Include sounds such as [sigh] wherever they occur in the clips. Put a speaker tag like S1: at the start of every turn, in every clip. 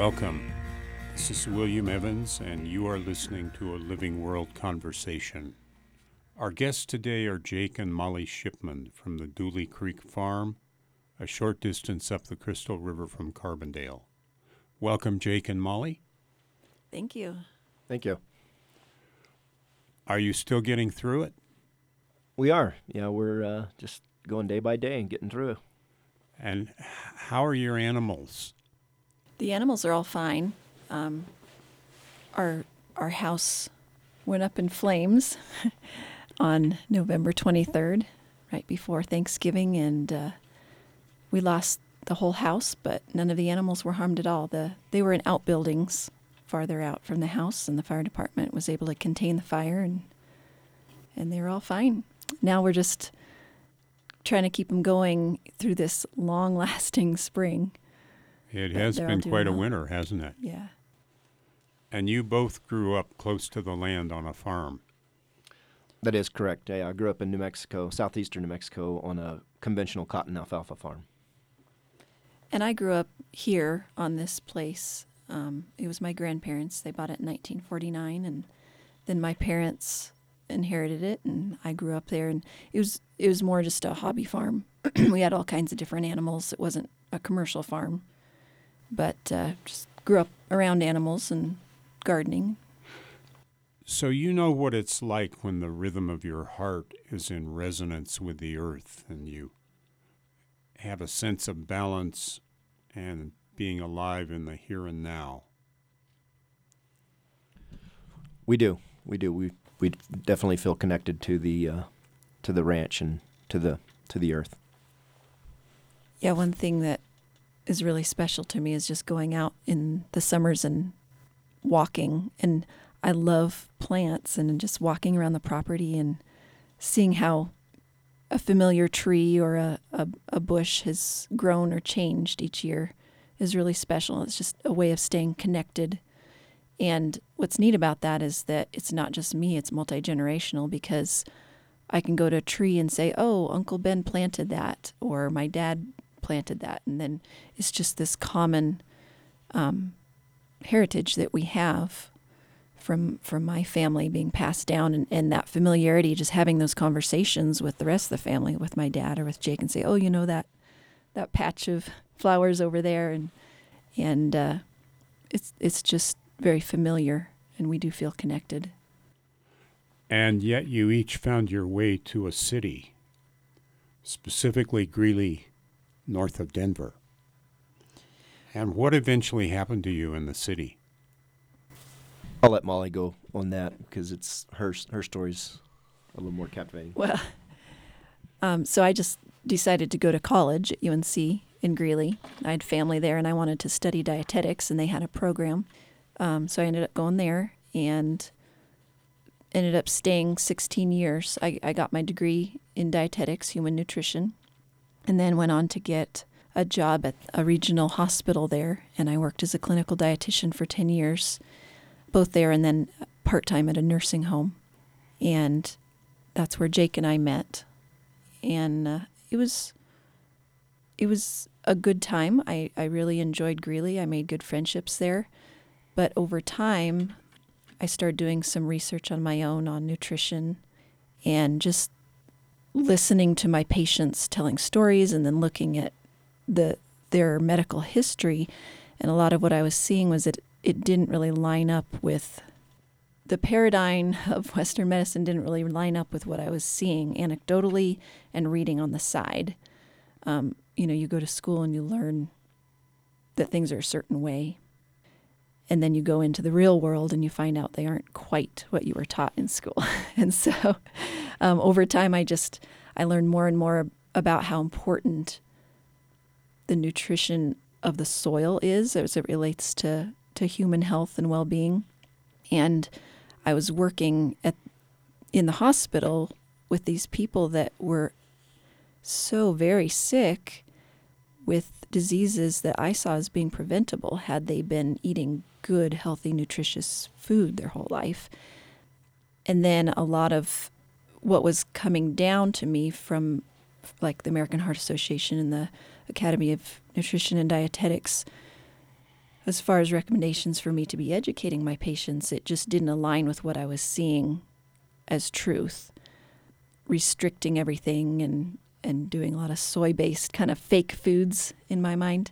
S1: Welcome. This is William Evans, and you are listening to a Living World conversation. Our guests today are Jake and Mollie Shipman from the Dooley Creek Farm, a short distance up the Crystal River from Carbondale. Welcome, Jake and Mollie.
S2: Thank you.
S3: Thank you.
S1: Are you still getting through it?
S3: We are. Yeah, we're uh, just going day by day and getting through.
S1: And how are your animals?
S2: The animals are all fine. Um, our our house went up in flames [laughs] on November 23rd, right before Thanksgiving, and uh, we lost the whole house, but none of the animals were harmed at all. The they were in outbuildings farther out from the house, and the fire department was able to contain the fire, and and they were all fine. Now we're just trying to keep them going through this long-lasting [laughs] spring.
S1: It has been
S2: doing
S1: quite a
S2: well.
S1: winter, hasn't it?
S2: Yeah.
S1: And you both grew up close to the land on a farm.
S3: That is correct. Yeah, I grew up in New Mexico, southeastern New Mexico, on a conventional cotton alfalfa farm.
S2: And I grew up here on this place. Um, it was my grandparents. They bought it in 1949, and then my parents inherited it, and I grew up there. And it was it was more just a hobby farm. [clears throat] we had all kinds of different animals. It wasn't a commercial farm, but uh, just grew up around animals and gardening.
S1: So you know what it's like when the rhythm of your heart is in resonance with the earth and you have a sense of balance and being alive in the here and now.
S3: We do. We do. We we definitely feel connected to the uh, to the ranch and to the to the earth.
S2: Yeah, one thing that is really special to me is just going out in the summers and walking. And I love plants and just walking around the property and seeing how a familiar tree or a, a, a bush has grown or changed each year is really special. It's just a way of staying connected. And what's neat about that is that it's not just me, it's multi generational because I can go to a tree and say, "Oh, Uncle Ben planted that," or "My dad planted that," and then it's just this common um, heritage that we have from from my family being passed down, and, and that familiarity, just having those conversations with the rest of the family, with my dad or with Jake, and say, "Oh, you know that that patch of flowers over there," and and uh, it's it's just very familiar, and we do feel connected.
S1: And yet you each found your way to a city, specifically Greeley, north of Denver. And what eventually happened to you in the city?
S3: I'll let Mollie go on that because it's her her story's a little more captivating.
S2: Well, [laughs] um, so I just decided to go to college at UNC in Greeley. I had family there, and I wanted to study dietetics, and they had a program. Um, so I ended up going there and ended up staying 16 years. I, I got my degree in dietetics, human nutrition, and then went on to get a job at a regional hospital there. And I worked as a clinical dietitian for 10 years, both there and then part time at a nursing home. And that's where Jake and I met, and uh, it was it was a good time. I I really enjoyed Greeley. I made good friendships there, but over time, I started doing some research on my own on nutrition, and just listening to my patients telling stories, and then looking at the their medical history, and a lot of what I was seeing was that it didn't really line up with the paradigm of [laughs] Western medicine didn't really line up with what I was seeing anecdotally and reading on the side. Um, you know, you go to school and you learn that things are a certain way. And then you go into the real world and you find out they aren't quite what you were taught in school. [laughs] and so um, over time, I just, I learned more and more about how important the nutrition of the soil is as it relates to, to human health and well being. And I was working at in the hospital with these people that were so very sick with diseases that I saw as being preventable had they been eating good, healthy, nutritious food their whole life. And then a lot of what was coming down to me from like the American Heart Association and the Academy of Nutrition and Dietetics as far as recommendations for me to be educating my patients, it just didn't align with what I was seeing as truth. Restricting everything and, and doing a lot of soy based kind of fake foods in my mind.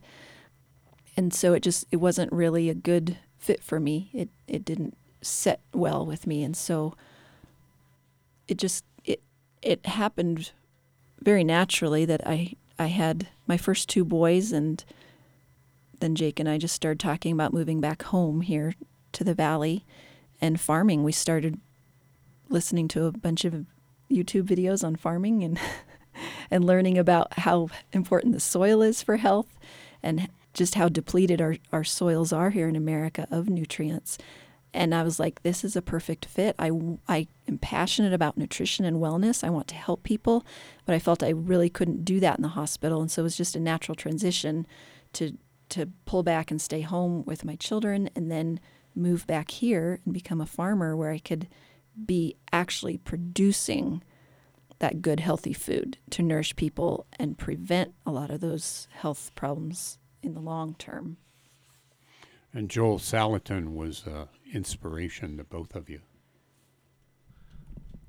S2: And so it just it wasn't really a good fit for me. It it didn't set well with me and so it just it it happened very naturally that I I had my first two boys and then Jake and I just started talking about moving back home here to the valley and farming. We started listening to a bunch of YouTube videos on farming and [laughs] and learning about how important the soil is for health and just how depleted our, our soils are here in America of nutrients. And I was like, this is a perfect fit. I, I am passionate about nutrition and wellness. I want to help people, but I felt I really couldn't do that in the hospital. And so it was just a natural transition to, to pull back and stay home with my children and then move back here and become a farmer where I could be actually producing that good, healthy food to nourish people and prevent a lot of those health problems in the long term.
S1: And Joel Salatin was uh, inspiration to both of you.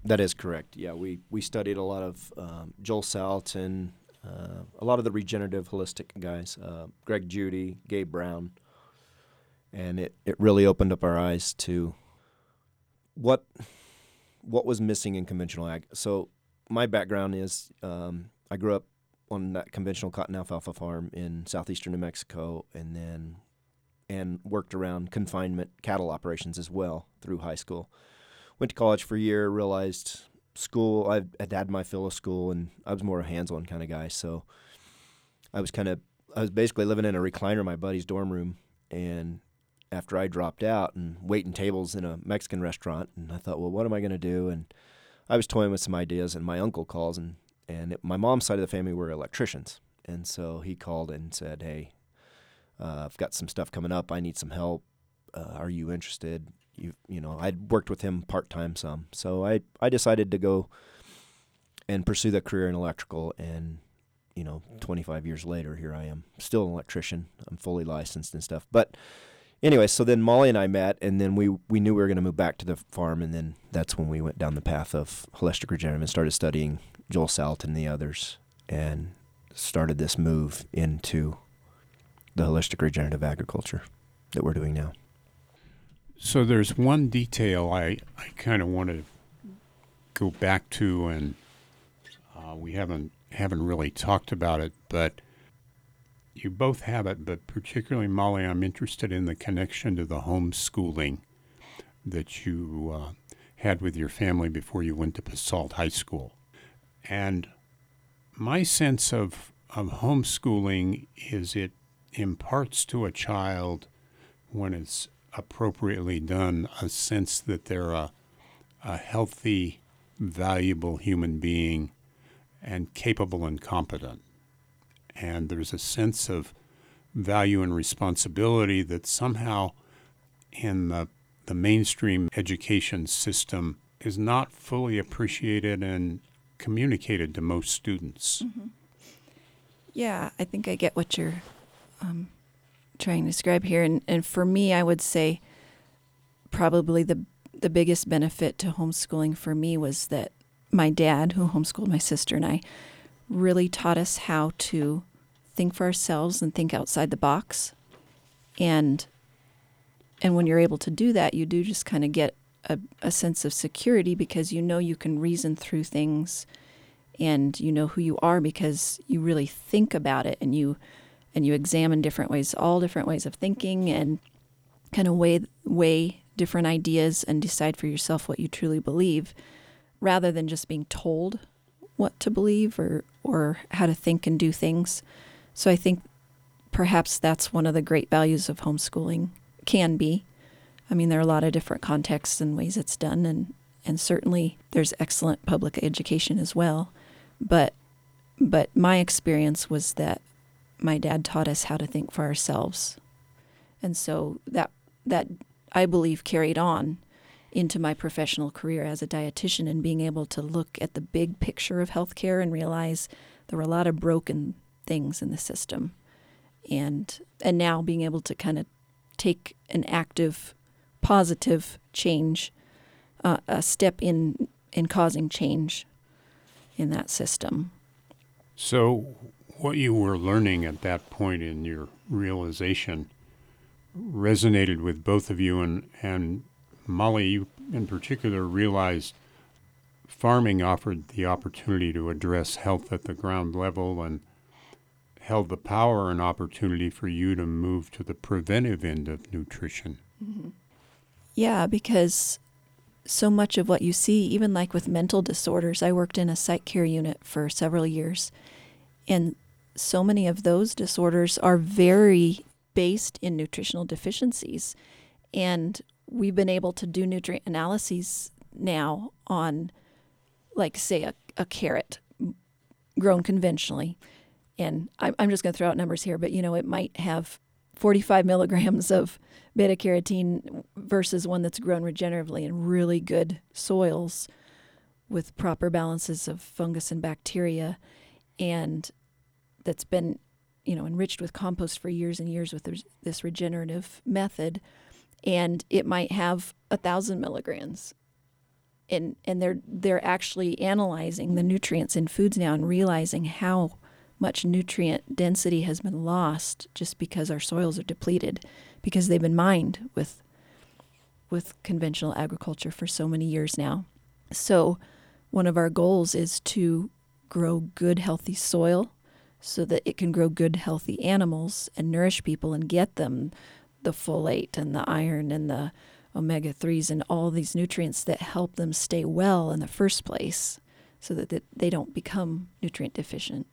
S3: That is correct. Yeah, we, we studied a lot of um, Joel Salatin, uh, a lot of the regenerative holistic guys, uh, Greg Judy, Gabe Brown, and it, it really opened up our eyes to what what was missing in conventional ag. So my background is um, I grew up on that conventional cotton alfalfa farm in southeastern New Mexico, and then and worked around confinement cattle operations as well through high school. Went to college for a year, realized school, I had had my fill of school, and I was more a hands on kind of guy. So I was kind of, I was basically living in a recliner in my buddy's dorm room. And after I dropped out and waiting tables in a Mexican restaurant, and I thought, well, what am I going to do? And I was toying with some ideas, and my uncle calls, and, and it, my mom's side of the family were electricians. And so he called and said, hey, uh, I've got some stuff coming up. I need some help. Uh, are you interested? You you know, I'd worked with him part time some, so I I decided to go and pursue that career in electrical. And you know, 25 years later, here I am, still an electrician. I'm fully licensed and stuff. But anyway, so then Mollie and I met, and then we we knew we were going to move back to the farm, and then that's when we went down the path of holistic regenerative and started studying Joel Salatin and the others, and started this move into the holistic regenerative agriculture that we're doing now.
S1: So there's one detail I, I kind of want to go back to, and uh, we haven't haven't really talked about it, but you both have it. But particularly Mollie, I'm interested in the connection to the homeschooling that you uh, had with your family before you went to Basalt High School, and my sense of of homeschooling is it imparts to a child, when it's appropriately done, a sense that they're a, a healthy, valuable human being and capable and competent. And there's a sense of value and responsibility that somehow in the, the mainstream education system is not fully appreciated and communicated to most students.
S2: Mm-hmm. Yeah, I think I get what you're um, trying to describe here. And, and for me, I would say probably the the biggest benefit to homeschooling for me was that my dad, who homeschooled my sister and I, really taught us how to think for ourselves and think outside the box. And and when you're able to do that, you do just kind of get a, a sense of security because you know you can reason through things and you know who you are because you really think about it and you and you examine different ways, all different ways of thinking, and kind of weigh weigh different ideas and decide for yourself what you truly believe, rather than just being told what to believe or or how to think and do things. So I think perhaps that's one of the great values of homeschooling can be. I mean, there are a lot of different contexts and ways it's done, and and certainly there's excellent public education as well. But but my experience was that my dad taught us how to think for ourselves. And so that that I believe carried on into my professional career as a dietitian and being able to look at the big picture of healthcare and realize there were a lot of broken things in the system. And and now being able to kind of take an active, positive change, uh, a step in in causing change in that system.
S1: So, what you were learning at that point in your realization resonated with both of you, and, and Mollie, you in particular, realized farming offered the opportunity to address health at the ground level and held the power and opportunity for you to move to the preventive end of nutrition.
S2: Mm-hmm. Yeah, because so much of what you see, even like with mental disorders, I worked in a psych care unit for several years, and so many of those disorders are very based in nutritional deficiencies. And we've been able to do nutrient analyses now on, like, say, a, a carrot grown conventionally. And I'm, just going to throw out numbers here, but you know, it might have 45 milligrams of beta carotene versus one that's grown regeneratively in really good soils with proper balances of fungus and bacteria and that's been you know enriched with compost for years and years with this regenerative method. And it might have a thousand milligrams. And and they're they're actually analyzing the nutrients in foods now and realizing how much nutrient density has been lost just because our soils are depleted because they've been mined with with conventional agriculture for so many years now. So one of our goals is to grow good healthy soil so that it can grow good healthy animals and nourish people and get them the folate and the iron and the omega 3s and all these nutrients that help them stay well in the first place so that they don't become nutrient deficient.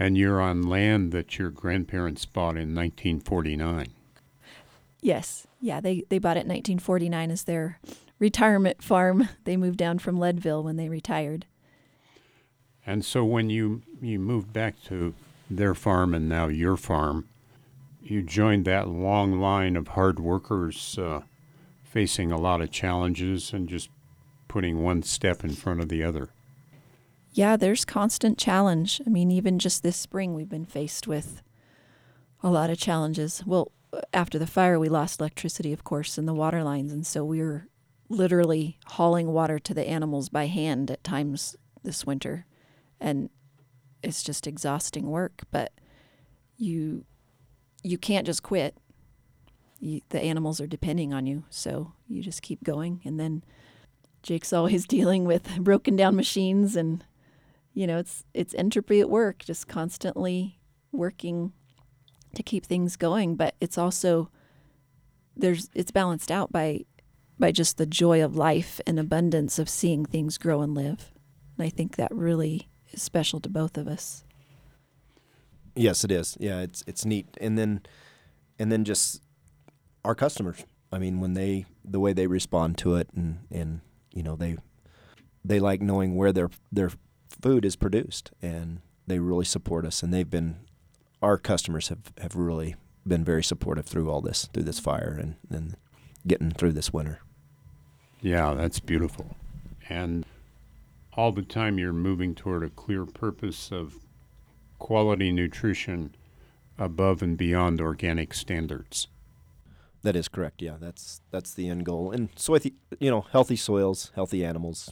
S1: And you're on land that your grandparents bought in 1949.
S2: Yes. Yeah, they, they bought it in 1949 as their retirement farm. [laughs] They moved down from Leadville when they retired.
S1: And so when you, you moved back to their farm and now your farm, you joined that long line of hard workers uh, facing a lot of challenges and just putting one step in front of the other
S2: yeah, there's constant challenge. I mean, even just this spring, we've been faced with a lot of challenges. Well, after the fire, we lost electricity, of course, and the water lines. And so we were literally hauling water to the animals by hand at times this winter. And it's just exhausting work, but you you can't just quit. You, the animals are depending on you, so you just keep going. And then Jake's [laughs] always dealing with broken down machines and you know, it's it's entropy at work, just constantly working to keep things going, but it's also there's it's balanced out by by just the joy of life and abundance of seeing things grow and live. And I think that really is special to both of us.
S3: Yes, it is. Yeah, it's it's neat. And then and then just our customers. I mean, when they the way they respond to it and and you know, they they like knowing where their their food is produced, and they really support us. And they've been our customers have, have really been very supportive through all this, through this fire, and, and getting through this winter.
S1: Yeah, that's beautiful. And all the time you're moving toward a clear purpose of quality nutrition above and beyond organic standards.
S3: That is correct. Yeah, that's that's the end goal. And so, you know, healthy soils, healthy animals,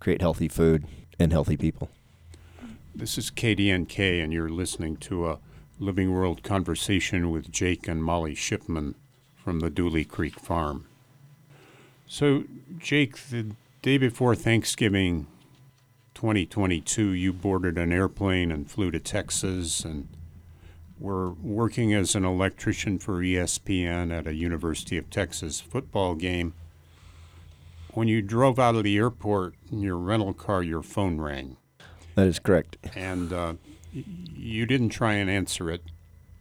S3: create healthy food, and healthy people.
S1: This is KDNK, and you're listening to a Living World conversation with Jake and Mollie Shipman from the Dooley Creek Farm. So, Jake, the day before Thanksgiving 2022, you boarded an airplane and flew to Texas and were working as an electrician for ESPN at a University of Texas football game when you drove out of the airport in your rental car, your phone rang.
S3: That is correct.
S1: And uh, you didn't try and answer it,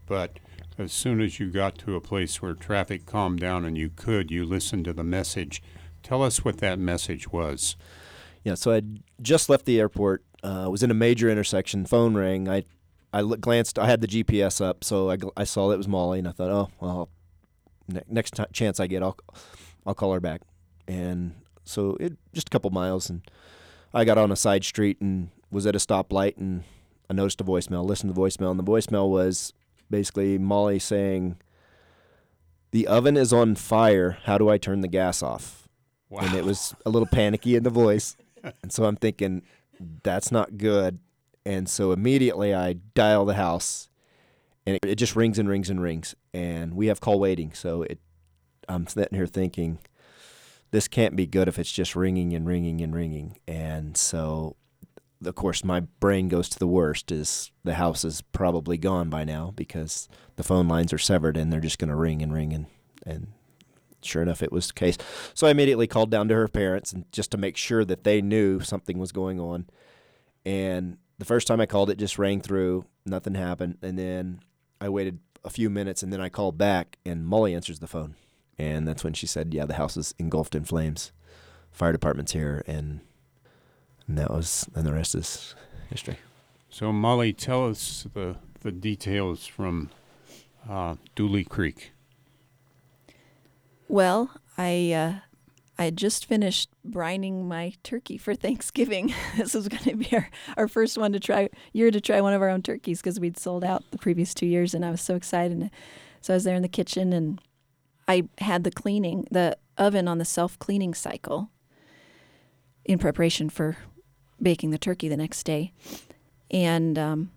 S1: but as soon as you got to a place where traffic calmed down and you could, you listened to the message. Tell us what that message was.
S3: Yeah, so I just left the airport. Uh, was in a major intersection. Phone rang. I, I glanced. I had the GPS up, so I, I saw it was Mollie, and I thought, oh well, ne- next t- chance I get, I'll I'll call her back. And so it just a couple miles, and I got on a side street and was at a stoplight, and I noticed a voicemail. Listened to the voicemail, and the voicemail was basically Mollie saying, The oven is on fire. How do I turn the gas off?
S1: Wow.
S3: And it was a little panicky in the voice. [laughs] And so I'm thinking, that's not good. And so immediately I dial the house and it, it just rings and rings and rings. And we have call waiting. So it, I'm sitting here thinking, this can't be good if it's just ringing and ringing and ringing. And so, of course, my brain goes to the worst is the house is probably gone by now because the phone lines are severed and they're just going to ring and ring and, and sure enough, it was the case. So I immediately called down to her parents and just to make sure that they knew something was going on. And the first time I called, it just rang through, nothing happened. And then I waited a few minutes and then I called back and Mollie answers the phone. And that's when she said, Yeah, the house is engulfed in flames. Fire department's here. And, and that was, and the rest is history.
S1: So, Mollie, tell us the, the details from uh, Dooley Creek.
S2: Well, I uh, I had just finished brining my turkey for Thanksgiving. [laughs] this was going to be our, our first one to try year to try one of our own turkeys because we'd sold out the previous two years, and I was so excited. So I was there in the kitchen, and I had the cleaning the oven on the self cleaning cycle in preparation for baking the turkey the next day, and um,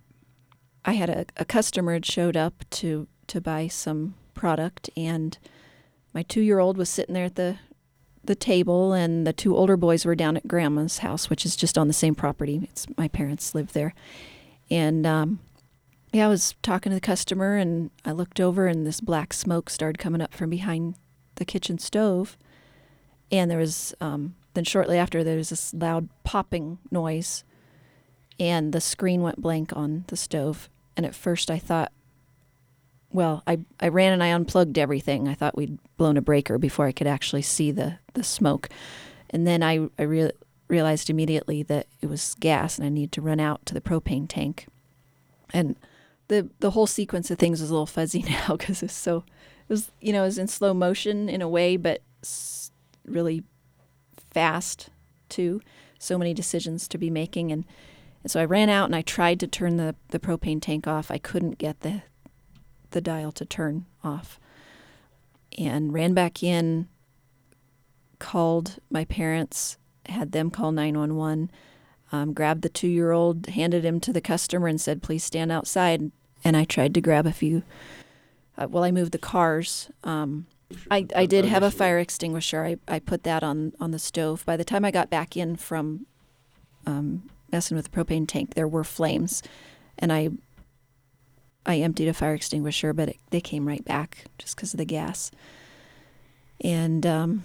S2: I had a, a customer had showed up to to buy some product and my two year old was sitting there at the the table and the two older boys were down at grandma's house which is just on the same property. It's my parents live there. And um, yeah i was talking to the customer and i looked over and this black smoke started coming up from behind the kitchen stove and there was um, then shortly after there was this loud popping noise and the screen went blank on the stove and at first i thought well, I, I ran and I unplugged everything. I thought we'd blown a breaker before I could actually see the, the smoke. And then I, I re- realized immediately that it was gas and I needed to run out to the propane tank. And the the whole sequence of things is a little fuzzy [laughs] now because it's so it was you know it was in slow motion in a way, but really fast too. So many decisions to be making, and, and so I ran out and I tried to turn the the propane tank off. I couldn't get the the dial to turn off. And ran back in, called my parents, had them call 911, um, grabbed the two year old, handed him to the customer, and said, please stand outside. And I tried to grab a few. Uh, well, I moved the cars. Um, I, I did have a fire extinguisher. I, I put that on, on the stove. By the time I got back in from um, messing with the propane tank, there were flames. And I I emptied a fire extinguisher, but it, they came right back just because of the gas. And um,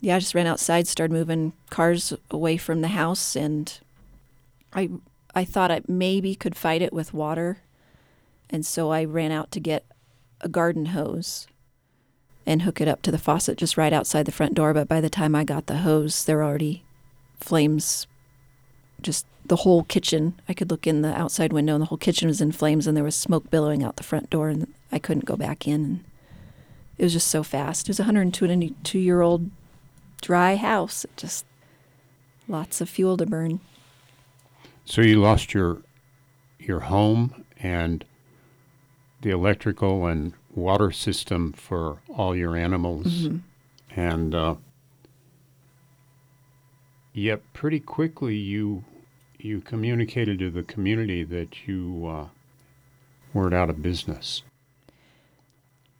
S2: yeah, I just ran outside, started moving cars away from the house, and I I thought I maybe could fight it with water, and so I ran out to get a garden hose and hook it up to the faucet just right outside the front door. But by the time I got the hose, there were already flames just the whole kitchen. I could look in the outside window, and the whole kitchen was in flames, and there was smoke billowing out the front door, and I couldn't go back in. It was just so fast. It was a 122 year old dry house. It just lots of fuel to burn.
S1: So you lost your your home and the electrical and water system for all your animals,
S2: Mm-hmm.
S1: and uh, yet pretty quickly you you communicated to the community that you uh, weren't out of business.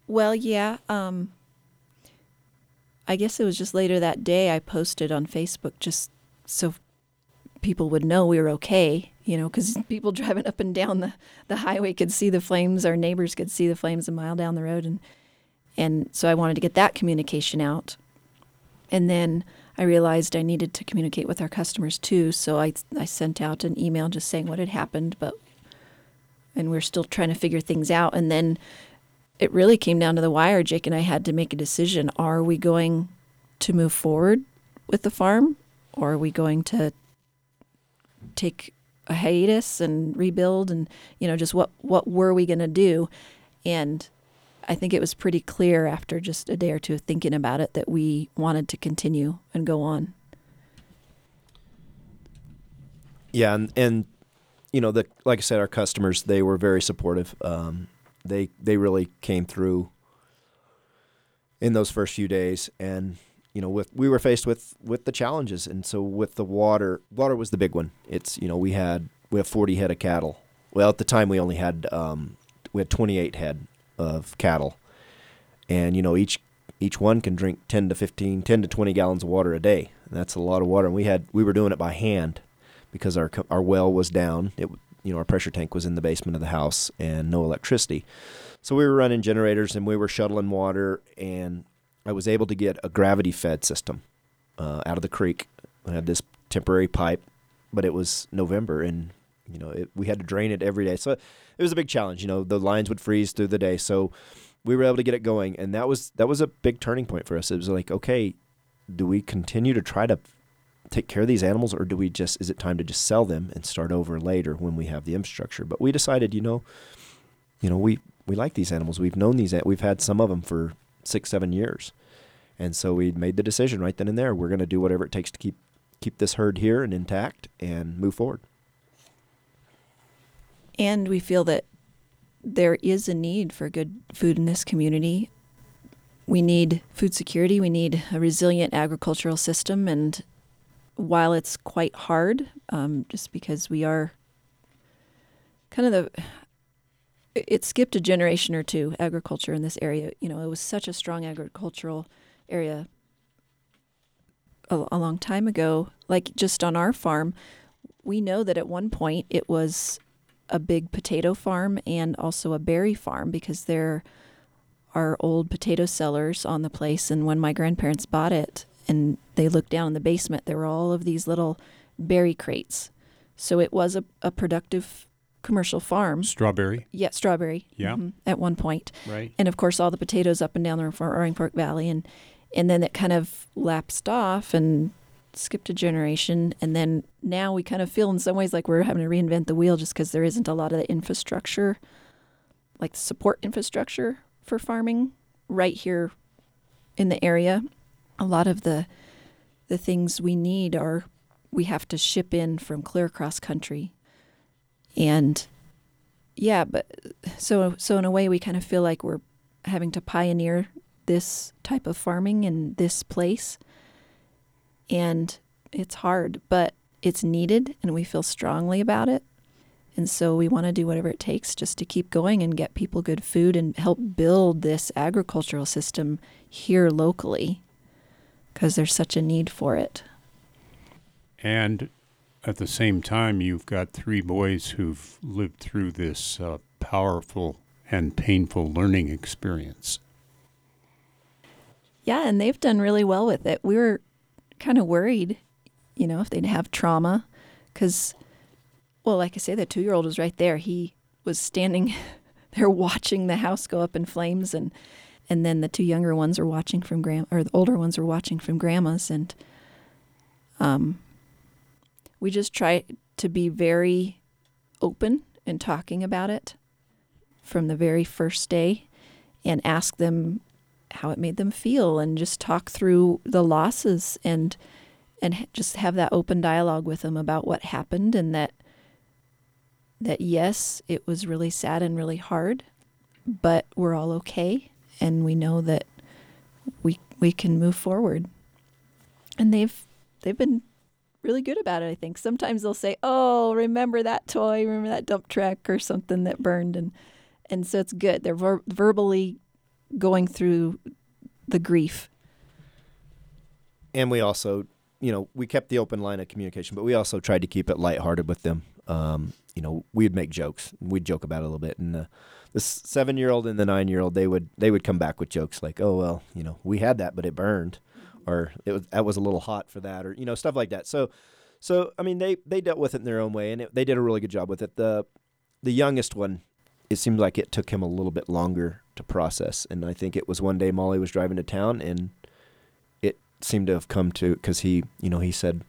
S2: Well, yeah. Um, I guess it was just later that day I posted on Facebook just so people would know we were okay, you know, because [laughs] people driving up and down the, the highway could see the flames. Our neighbors could see the flames a mile down the road. And, and so I wanted to get that communication out. And then I realized I needed to communicate with our customers too. So I, I sent out an email just saying what had happened, but, and we're still trying to figure things out. And then it really came down to the wire. Jake and I had to make a decision. Are we going to move forward with the farm or are we going to take a hiatus and rebuild and you know just what what were we going to do and i think it was pretty clear after just a day or two of thinking about it that we wanted to continue and go on
S3: Yeah, and, and you know, the like I said, our customers, they were very supportive. Um, they they really came through. in those first few days, and you know, with we were faced with with the challenges, and so with the water, water was the big one. It's you know we had we have 40 head of cattle. Well, at the time we only had um, we had 28 head of cattle, and you know each each one can drink 10 to 15, 10 to 20 gallons of water a day. And that's a lot of water, and we had we were doing it by hand because our our well was down. It you know our pressure tank was in the basement of the house and no electricity. So we were running generators and we were shuttling water, and I was able to get a gravity fed system uh, out of the creek. I had this temporary pipe, but it was November, and you know it, we had to drain it every day. So it was a big challenge. You know the lines would freeze through the day, so we were able to get it going, and that was that was a big turning point for us. It was like, okay, do we continue to try to take care of these animals, or do we just is it time to just sell them and start over later when we have the infrastructure? But we decided, you know, you know we we like these animals. We've known these. We've had some of them for six, seven years, and so we made the decision right then and there. We're going to do whatever it takes to keep keep this herd here and intact and move forward.
S2: And we feel that there is a need for good food in this community. We need food security. We need a resilient agricultural system. And while it's quite hard, um, just because we are kind of the it skipped a generation or two agriculture in this area. You know it was such a strong agricultural area a, a, long time ago. Like just on our farm we know that at one point it was a big potato farm and also a berry farm because there are old potato cellars on the place. And when my grandparents bought it and they looked down in the basement there were all of these little berry crates. So it was a, a productive commercial farm.
S1: Strawberry?
S2: Yeah, strawberry.
S1: Yeah. Mm-hmm,
S2: at one point.
S1: Right.
S2: And of course, all the potatoes up and down the Roaring Fork Valley. And, and then it kind of lapsed off and skipped a generation. And then now we kind of feel in some ways like we're having to reinvent the wheel just because there isn't a lot of the infrastructure, like the support infrastructure for farming right here in the area. A lot of the the things we need are we have to ship in from clear across country and yeah, but so so in a way we kind of feel like we're having to pioneer this type of farming in this place. And it's hard, but it's needed and we feel strongly about it. And so we want to do whatever it takes just to keep going and get people good food and help build this agricultural system here locally because there's such a need for it.
S1: And at the same time, you've got three boys who've lived through this uh, powerful and painful learning experience.
S2: Yeah, and they've done really well with it. We were kind of worried, you know, if they'd have trauma, because, well, like I say, the two year old was right there. He was standing [laughs] there watching the house go up in flames, and and then the two younger ones were watching from grand, or the older ones were watching from grandma's, and um, we just try to be very open in talking about it from the very first day and ask them how it made them feel and just talk through the losses and and just have that open dialogue with them about what happened and that that yes it was really sad and really hard but we're all okay and we know that we we can move forward. And they've they've been really good about it, I think. Sometimes they'll say, "Oh, remember that toy? Remember that dump truck or something that burned?" and and so it's good. They're ver- verbally going through the grief.
S3: And we also, you know, we kept the open line of communication, but we also tried to keep it lighthearted with them. Um, you know, we'd make jokes. We'd joke about it a little bit, and the, the seven-year-old and the nine-year-old, they would they would come back with jokes like, "Oh well, you know, we had that, but it burned." Or it was that was a little hot for that, or you know stuff like that. So, so I mean they they dealt with it in their own way, and it, they did a really good job with it. The the youngest one, it seemed like it took him a little bit longer to process, and I think it was one day Mollie was driving to town, and it seemed to have come to because he you know he said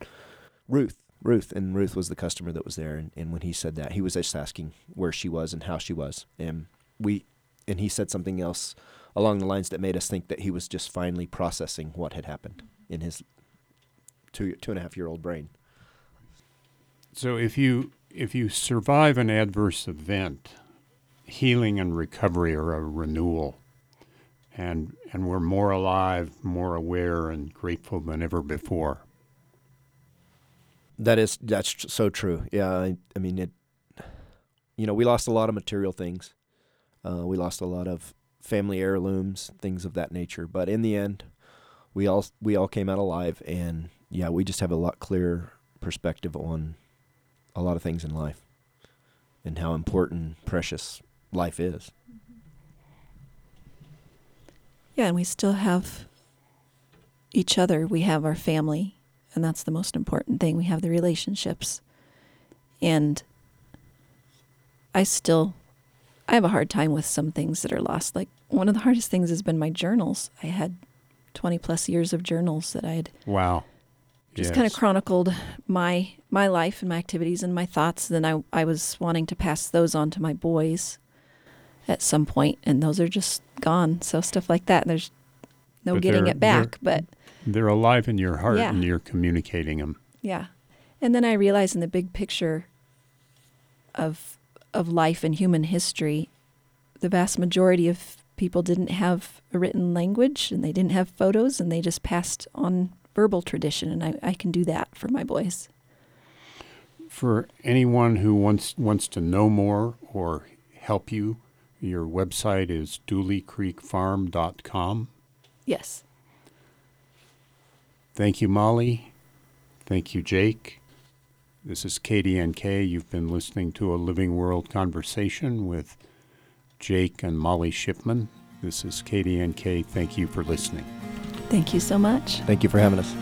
S3: Ruth. Ruth and Ruth was the customer that was there, and, and when he said that, he was just asking where she was and how she was, and we, and he said something else along the lines that made us think that he was just finally processing what had happened in his two two and a half year old brain.
S1: So if you if you survive an adverse event, healing and recovery are a renewal. and and we're more alive, more aware, and grateful than ever before.
S3: That is that's so true. Yeah, I, I mean it. You know, we lost a lot of material things. Uh, we lost a lot of family heirlooms, things of that nature. But in the end, we all we all came out alive, and yeah, we just have a lot clearer perspective on a lot of things in life, and how important, precious life is.
S2: Yeah, and we still have each other. We have our family, and that's the most important thing. We have the relationships. And I still I have a hard time with some things that are lost. Like one of the hardest things has been my journals. I had 20 plus years of journals that I had
S1: Wow.
S2: just
S1: Yes.
S2: kind of chronicled my my life and my activities and my thoughts. Then I I was wanting to pass those on to my boys at some point, and those are just gone. So stuff like that, there's no
S1: But
S2: getting
S1: they're-
S2: it back. But
S1: They're alive in your heart,
S2: Yeah.
S1: and you're communicating them.
S2: yeah, and then I realized in the big picture of of life and human history, the vast majority of people didn't have a written language and they didn't have photos and they just passed on verbal tradition and I, I can do that for my boys.
S1: For anyone who wants wants to know more or help you, your website is dooleycreekfarm.com.
S2: Yes.
S1: Thank you, Mollie. Thank you, Jake. This is KDNK. You've been listening to a Living World conversation with Jake and Mollie Shipman. This is KDNK. Thank you for listening.
S2: Thank you so much.
S3: Thank you for having us.